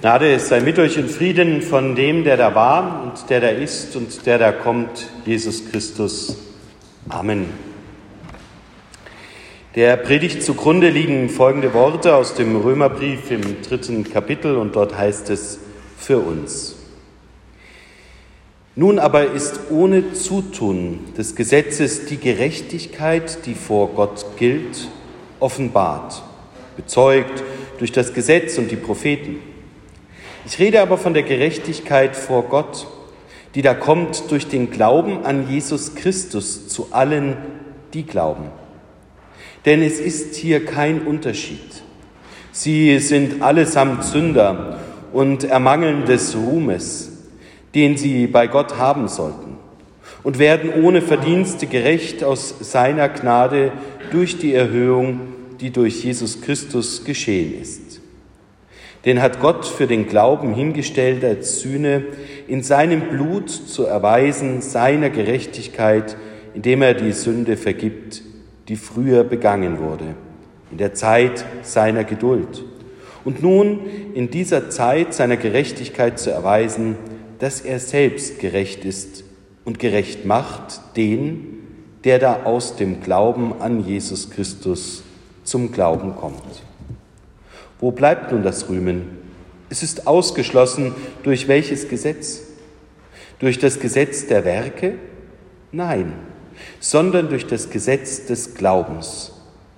Gnade sei mit euch in Frieden von dem, der da war und der da ist und der da kommt, Jesus Christus. Amen. Der Predigt zugrunde liegen folgende Worte aus dem Römerbrief im dritten Kapitel und dort heißt es für uns. Nun aber ist ohne Zutun des Gesetzes die Gerechtigkeit, die vor Gott gilt, offenbart, bezeugt durch das Gesetz und die Propheten. Ich rede aber von der Gerechtigkeit vor Gott, die da kommt durch den Glauben an Jesus Christus zu allen, die glauben. Denn es ist hier kein Unterschied. Sie sind allesamt Sünder und ermangeln des Ruhmes, den sie bei Gott haben sollten, und werden ohne Verdienste gerecht aus seiner Gnade durch die Erhöhung, die durch Jesus Christus geschehen ist. Den hat Gott für den Glauben hingestellt als Sühne, in seinem Blut zu erweisen seiner Gerechtigkeit, indem er die Sünde vergibt, die früher begangen wurde, in der Zeit seiner Geduld. Und nun in dieser Zeit seiner Gerechtigkeit zu erweisen, dass er selbst gerecht ist und gerecht macht den, der da aus dem Glauben an Jesus Christus zum Glauben kommt. Wo bleibt nun das Rühmen? Es ist ausgeschlossen durch welches Gesetz? Durch das Gesetz der Werke? Nein, sondern durch das Gesetz des Glaubens.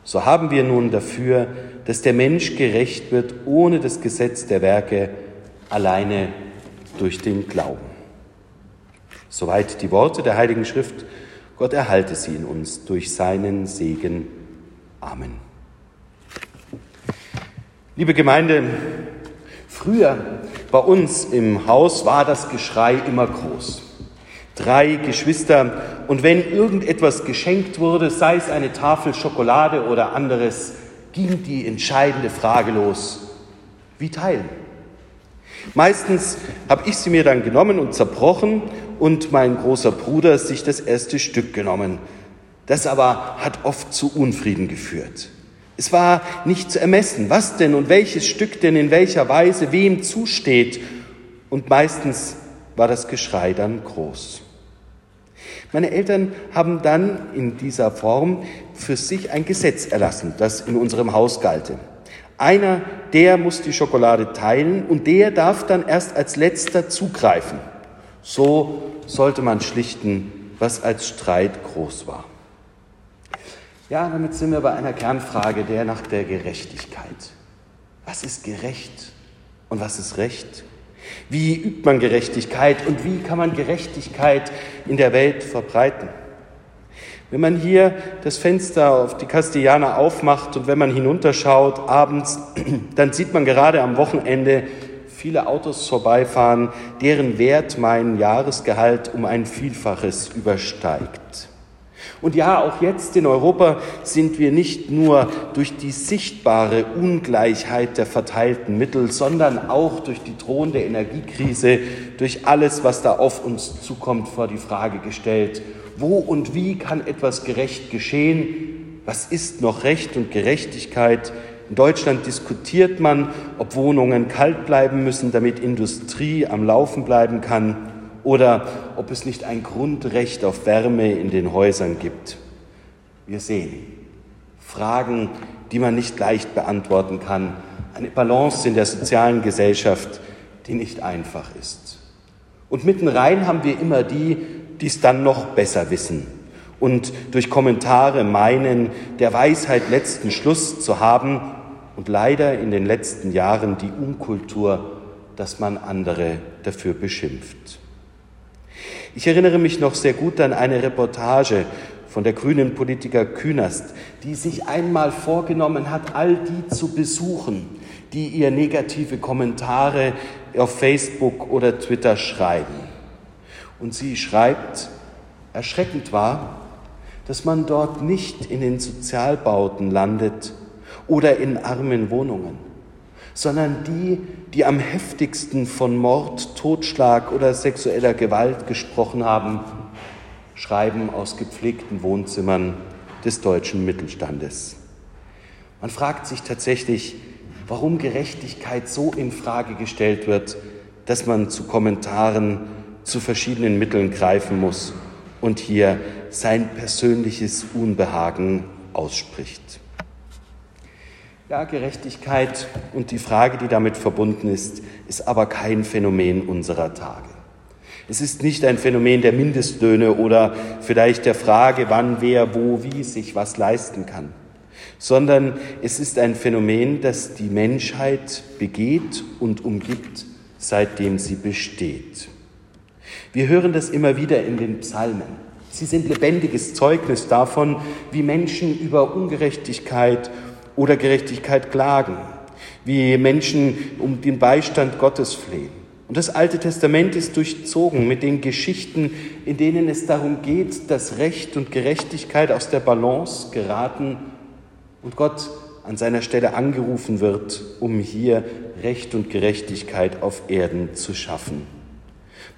So haben wir nun dafür, dass der Mensch gerecht wird ohne das Gesetz der Werke, alleine durch den Glauben. Soweit die Worte der Heiligen Schrift. Gott erhalte sie in uns durch seinen Segen. Amen. Liebe Gemeinde, früher bei uns im Haus war das Geschrei immer groß. Drei Geschwister und wenn irgendetwas geschenkt wurde, sei es eine Tafel Schokolade oder anderes, ging die entscheidende Frage los, wie teilen? Meistens habe ich sie mir dann genommen und zerbrochen und mein großer Bruder sich das erste Stück genommen. Das aber hat oft zu Unfrieden geführt. Es war nicht zu ermessen, was denn und welches Stück denn in welcher Weise wem zusteht. Und meistens war das Geschrei dann groß. Meine Eltern haben dann in dieser Form für sich ein Gesetz erlassen, das in unserem Haus galte. Einer, der muss die Schokolade teilen und der darf dann erst als letzter zugreifen. So sollte man schlichten, was als Streit groß war. Ja, damit sind wir bei einer Kernfrage, der nach der Gerechtigkeit. Was ist gerecht und was ist Recht? Wie übt man Gerechtigkeit und wie kann man Gerechtigkeit in der Welt verbreiten? Wenn man hier das Fenster auf die Castellana aufmacht und wenn man hinunterschaut abends, dann sieht man gerade am Wochenende viele Autos vorbeifahren, deren Wert mein Jahresgehalt um ein Vielfaches übersteigt. Und ja, auch jetzt in Europa sind wir nicht nur durch die sichtbare Ungleichheit der verteilten Mittel, sondern auch durch die drohende Energiekrise, durch alles, was da auf uns zukommt, vor die Frage gestellt, wo und wie kann etwas gerecht geschehen? Was ist noch Recht und Gerechtigkeit? In Deutschland diskutiert man, ob Wohnungen kalt bleiben müssen, damit Industrie am Laufen bleiben kann oder ob es nicht ein Grundrecht auf Wärme in den Häusern gibt. Wir sehen Fragen, die man nicht leicht beantworten kann, eine Balance in der sozialen Gesellschaft, die nicht einfach ist. Und mitten rein haben wir immer die, die es dann noch besser wissen und durch Kommentare meinen, der Weisheit letzten Schluss zu haben und leider in den letzten Jahren die Unkultur, dass man andere dafür beschimpft. Ich erinnere mich noch sehr gut an eine Reportage von der grünen Politiker Künast, die sich einmal vorgenommen hat, all die zu besuchen, die ihr negative Kommentare auf Facebook oder Twitter schreiben. Und sie schreibt, erschreckend war, dass man dort nicht in den Sozialbauten landet oder in armen Wohnungen sondern die, die am heftigsten von Mord, Totschlag oder sexueller Gewalt gesprochen haben, schreiben aus gepflegten Wohnzimmern des deutschen Mittelstandes. Man fragt sich tatsächlich, warum Gerechtigkeit so in Frage gestellt wird, dass man zu Kommentaren zu verschiedenen Mitteln greifen muss und hier sein persönliches Unbehagen ausspricht. Ja, Gerechtigkeit und die Frage, die damit verbunden ist, ist aber kein Phänomen unserer Tage. Es ist nicht ein Phänomen der Mindestlöhne oder vielleicht der Frage, wann, wer, wo, wie sich was leisten kann, sondern es ist ein Phänomen, das die Menschheit begeht und umgibt, seitdem sie besteht. Wir hören das immer wieder in den Psalmen. Sie sind lebendiges Zeugnis davon, wie Menschen über Ungerechtigkeit oder Gerechtigkeit klagen, wie Menschen um den Beistand Gottes flehen. Und das Alte Testament ist durchzogen mit den Geschichten, in denen es darum geht, dass Recht und Gerechtigkeit aus der Balance geraten und Gott an seiner Stelle angerufen wird, um hier Recht und Gerechtigkeit auf Erden zu schaffen.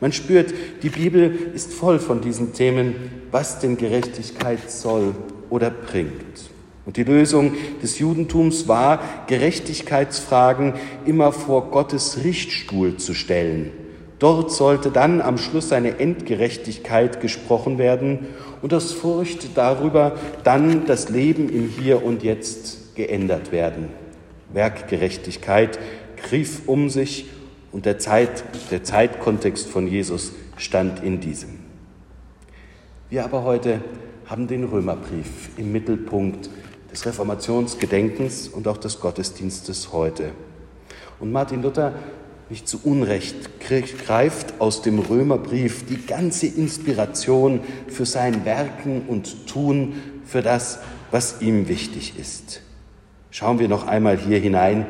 Man spürt, die Bibel ist voll von diesen Themen, was denn Gerechtigkeit soll oder bringt. Und die Lösung des Judentums war, Gerechtigkeitsfragen immer vor Gottes Richtstuhl zu stellen. Dort sollte dann am Schluss eine Endgerechtigkeit gesprochen werden und aus Furcht darüber dann das Leben im Hier und Jetzt geändert werden. Werkgerechtigkeit griff um sich und der, Zeit, der Zeitkontext von Jesus stand in diesem. Wir aber heute haben den Römerbrief im Mittelpunkt des Reformationsgedenkens und auch des Gottesdienstes heute. Und Martin Luther, nicht zu Unrecht, greift aus dem Römerbrief die ganze Inspiration für sein Werken und Tun, für das, was ihm wichtig ist. Schauen wir noch einmal hier hinein,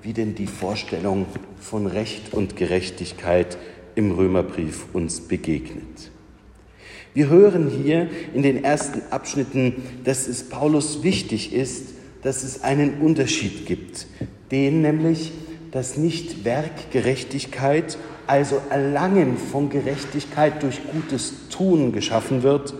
wie denn die Vorstellung von Recht und Gerechtigkeit im Römerbrief uns begegnet. Wir hören hier in den ersten Abschnitten, dass es Paulus wichtig ist, dass es einen Unterschied gibt, den nämlich, dass nicht Werkgerechtigkeit, also Erlangen von Gerechtigkeit durch gutes Tun geschaffen wird,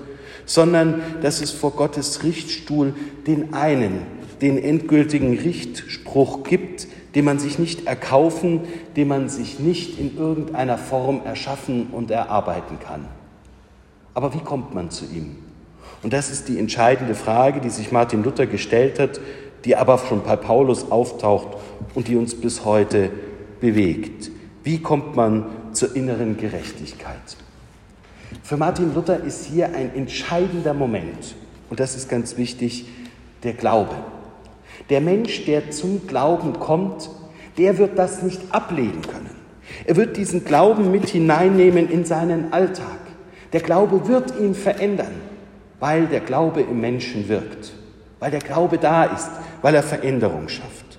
sondern dass es vor Gottes Richtstuhl den einen, den endgültigen Richtspruch gibt, den man sich nicht erkaufen, den man sich nicht in irgendeiner Form erschaffen und erarbeiten kann. Aber wie kommt man zu ihm? Und das ist die entscheidende Frage, die sich Martin Luther gestellt hat, die aber schon bei Paulus auftaucht und die uns bis heute bewegt. Wie kommt man zur inneren Gerechtigkeit? Für Martin Luther ist hier ein entscheidender Moment, und das ist ganz wichtig, der Glaube. Der Mensch, der zum Glauben kommt, der wird das nicht ablegen können. Er wird diesen Glauben mit hineinnehmen in seinen Alltag. Der Glaube wird ihn verändern, weil der Glaube im Menschen wirkt, weil der Glaube da ist, weil er Veränderung schafft.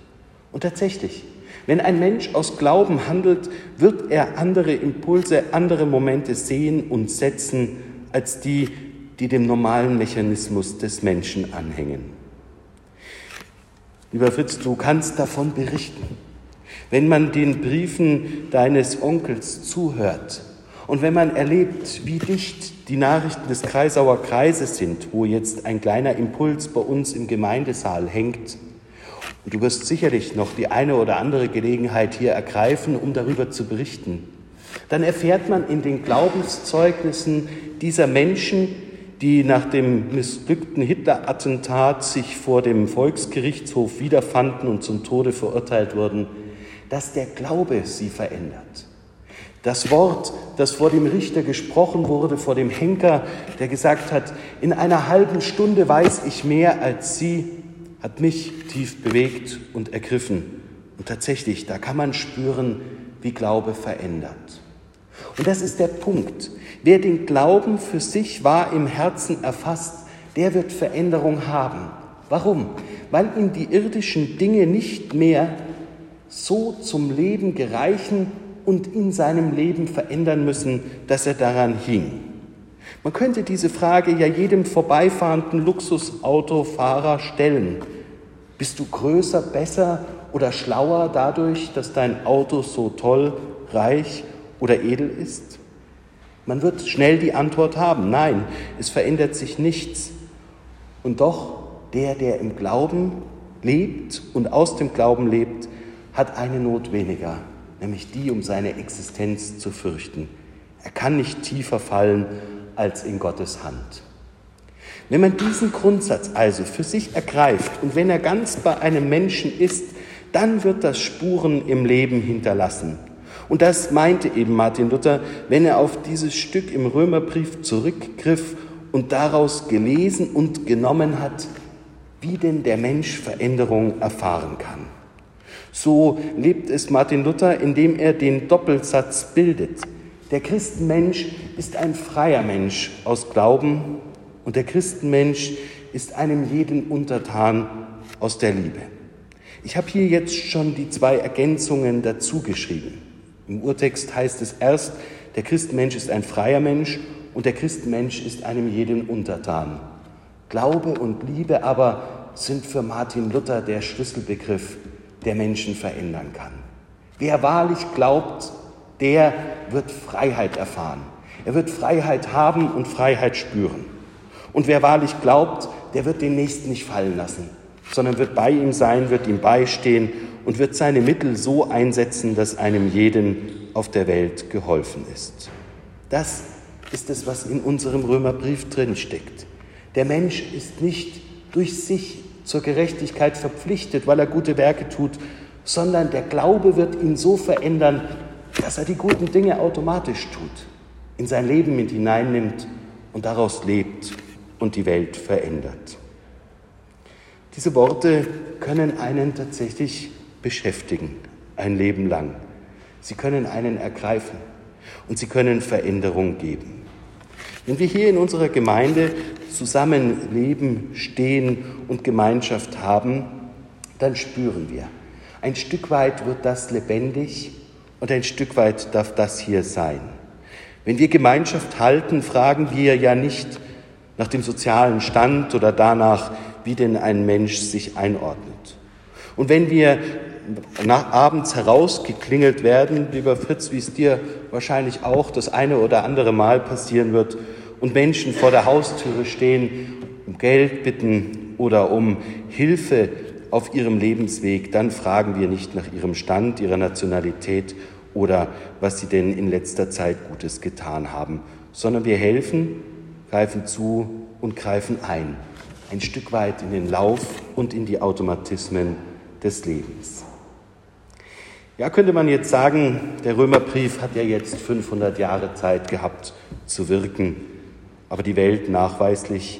Und tatsächlich, wenn ein Mensch aus Glauben handelt, wird er andere Impulse, andere Momente sehen und setzen als die, die dem normalen Mechanismus des Menschen anhängen. Lieber Fritz, du kannst davon berichten. Wenn man den Briefen deines Onkels zuhört, und wenn man erlebt, wie dicht die Nachrichten des Kreisauer Kreises sind, wo jetzt ein kleiner Impuls bei uns im Gemeindesaal hängt, und du wirst sicherlich noch die eine oder andere Gelegenheit hier ergreifen, um darüber zu berichten, dann erfährt man in den Glaubenszeugnissen dieser Menschen, die nach dem missglückten Hitler-Attentat sich vor dem Volksgerichtshof wiederfanden und zum Tode verurteilt wurden, dass der Glaube sie verändert das Wort, das vor dem Richter gesprochen wurde, vor dem Henker, der gesagt hat, in einer halben Stunde weiß ich mehr als Sie, hat mich tief bewegt und ergriffen. Und tatsächlich, da kann man spüren, wie Glaube verändert. Und das ist der Punkt. Wer den Glauben für sich wahr im Herzen erfasst, der wird Veränderung haben. Warum? Weil ihm die irdischen Dinge nicht mehr so zum Leben gereichen, und in seinem Leben verändern müssen, dass er daran hing. Man könnte diese Frage ja jedem vorbeifahrenden Luxusautofahrer stellen. Bist du größer, besser oder schlauer dadurch, dass dein Auto so toll, reich oder edel ist? Man wird schnell die Antwort haben, nein, es verändert sich nichts. Und doch, der, der im Glauben lebt und aus dem Glauben lebt, hat eine Not weniger, nämlich die, um seine Existenz zu fürchten. Er kann nicht tiefer fallen als in Gottes Hand. Wenn man diesen Grundsatz also für sich ergreift und wenn er ganz bei einem Menschen ist, dann wird das Spuren im Leben hinterlassen. Und das meinte eben Martin Luther, wenn er auf dieses Stück im Römerbrief zurückgriff und daraus gelesen und genommen hat, wie denn der Mensch Veränderung erfahren kann. So lebt es Martin Luther, indem er den Doppelsatz bildet. Der Christenmensch ist ein freier Mensch aus Glauben und der Christenmensch ist einem jeden untertan aus der Liebe. Ich habe hier jetzt schon die zwei Ergänzungen dazu geschrieben. Im Urtext heißt es erst, der Christenmensch ist ein freier Mensch und der Christenmensch ist einem jeden untertan. Glaube und Liebe aber sind für Martin Luther der Schlüsselbegriff, der Menschen verändern kann. Wer wahrlich glaubt, der wird Freiheit erfahren. Er wird Freiheit haben und Freiheit spüren. Und wer wahrlich glaubt, der wird den Nächsten nicht fallen lassen, sondern wird bei ihm sein, wird ihm beistehen und wird seine Mittel so einsetzen, dass einem jeden auf der Welt geholfen ist. Das ist es, was in unserem Römerbrief drinsteckt. Der Mensch ist nicht durch sich zur Gerechtigkeit verpflichtet, weil er gute Werke tut, sondern der Glaube wird ihn so verändern, dass er die guten Dinge automatisch tut, in sein Leben mit hineinnimmt und daraus lebt und die Welt verändert. Diese Worte können einen tatsächlich beschäftigen, ein Leben lang. Sie können einen ergreifen und sie können Veränderung geben. Wenn wir hier in unserer Gemeinde zusammenleben, stehen und Gemeinschaft haben, dann spüren wir, ein Stück weit wird das lebendig und ein Stück weit darf das hier sein. Wenn wir Gemeinschaft halten, fragen wir ja nicht nach dem sozialen Stand oder danach, wie denn ein Mensch sich einordnet. Und wenn wir nach abends herausgeklingelt werden, lieber Fritz, wie es dir wahrscheinlich auch das eine oder andere Mal passieren wird, und Menschen vor der Haustüre stehen, um Geld bitten oder um Hilfe auf ihrem Lebensweg, dann fragen wir nicht nach ihrem Stand, ihrer Nationalität oder was sie denn in letzter Zeit Gutes getan haben, sondern wir helfen, greifen zu und greifen ein, ein Stück weit in den Lauf und in die Automatismen des Lebens. Ja, könnte man jetzt sagen, der Römerbrief hat ja jetzt 500 Jahre Zeit gehabt zu wirken, aber die Welt nachweislich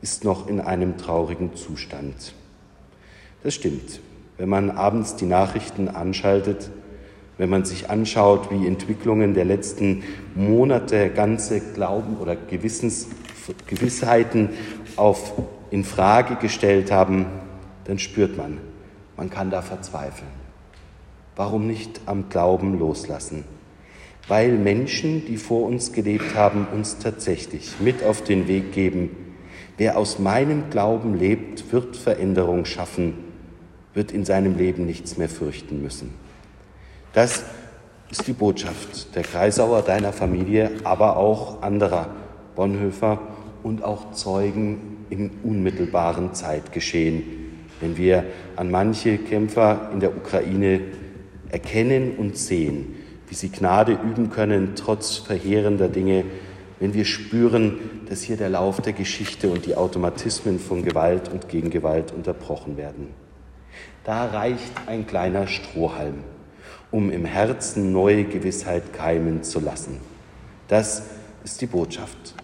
ist noch in einem traurigen Zustand. Das stimmt. Wenn man abends die Nachrichten anschaltet, wenn man sich anschaut, wie Entwicklungen der letzten Monate ganze Glauben oder Gewissens, Gewissheiten auf, in Frage gestellt haben, dann spürt man, man kann da verzweifeln. Warum nicht am Glauben loslassen? Weil Menschen, die vor uns gelebt haben, uns tatsächlich mit auf den Weg geben, wer aus meinem Glauben lebt, wird Veränderung schaffen, wird in seinem Leben nichts mehr fürchten müssen. Das ist die Botschaft der Kreisauer, deiner Familie, aber auch anderer Bonhoeffer und auch Zeugen im unmittelbaren Zeitgeschehen, wenn wir an manche Kämpfer in der Ukraine erkennen und sehen, wie sie Gnade üben können, trotz verheerender Dinge, wenn wir spüren, dass hier der Lauf der Geschichte und die Automatismen von Gewalt und Gegengewalt unterbrochen werden. Da reicht ein kleiner Strohhalm, um im Herzen neue Gewissheit keimen zu lassen. Das ist die Botschaft.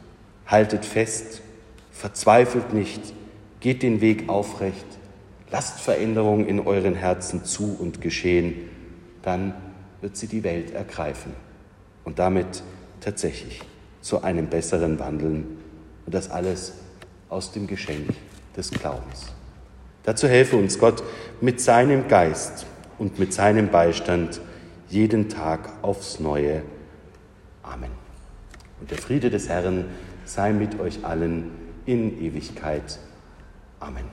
Haltet fest, verzweifelt nicht, geht den Weg aufrecht, lasst Veränderungen in euren Herzen zu und geschehen, dann wird sie die Welt ergreifen und damit tatsächlich zu einem besseren wandeln und das alles aus dem Geschenk des Glaubens. Dazu helfe uns Gott mit seinem Geist und mit seinem Beistand jeden Tag aufs Neue. Amen. Und der Friede des Herrn sei mit euch allen in Ewigkeit. Amen.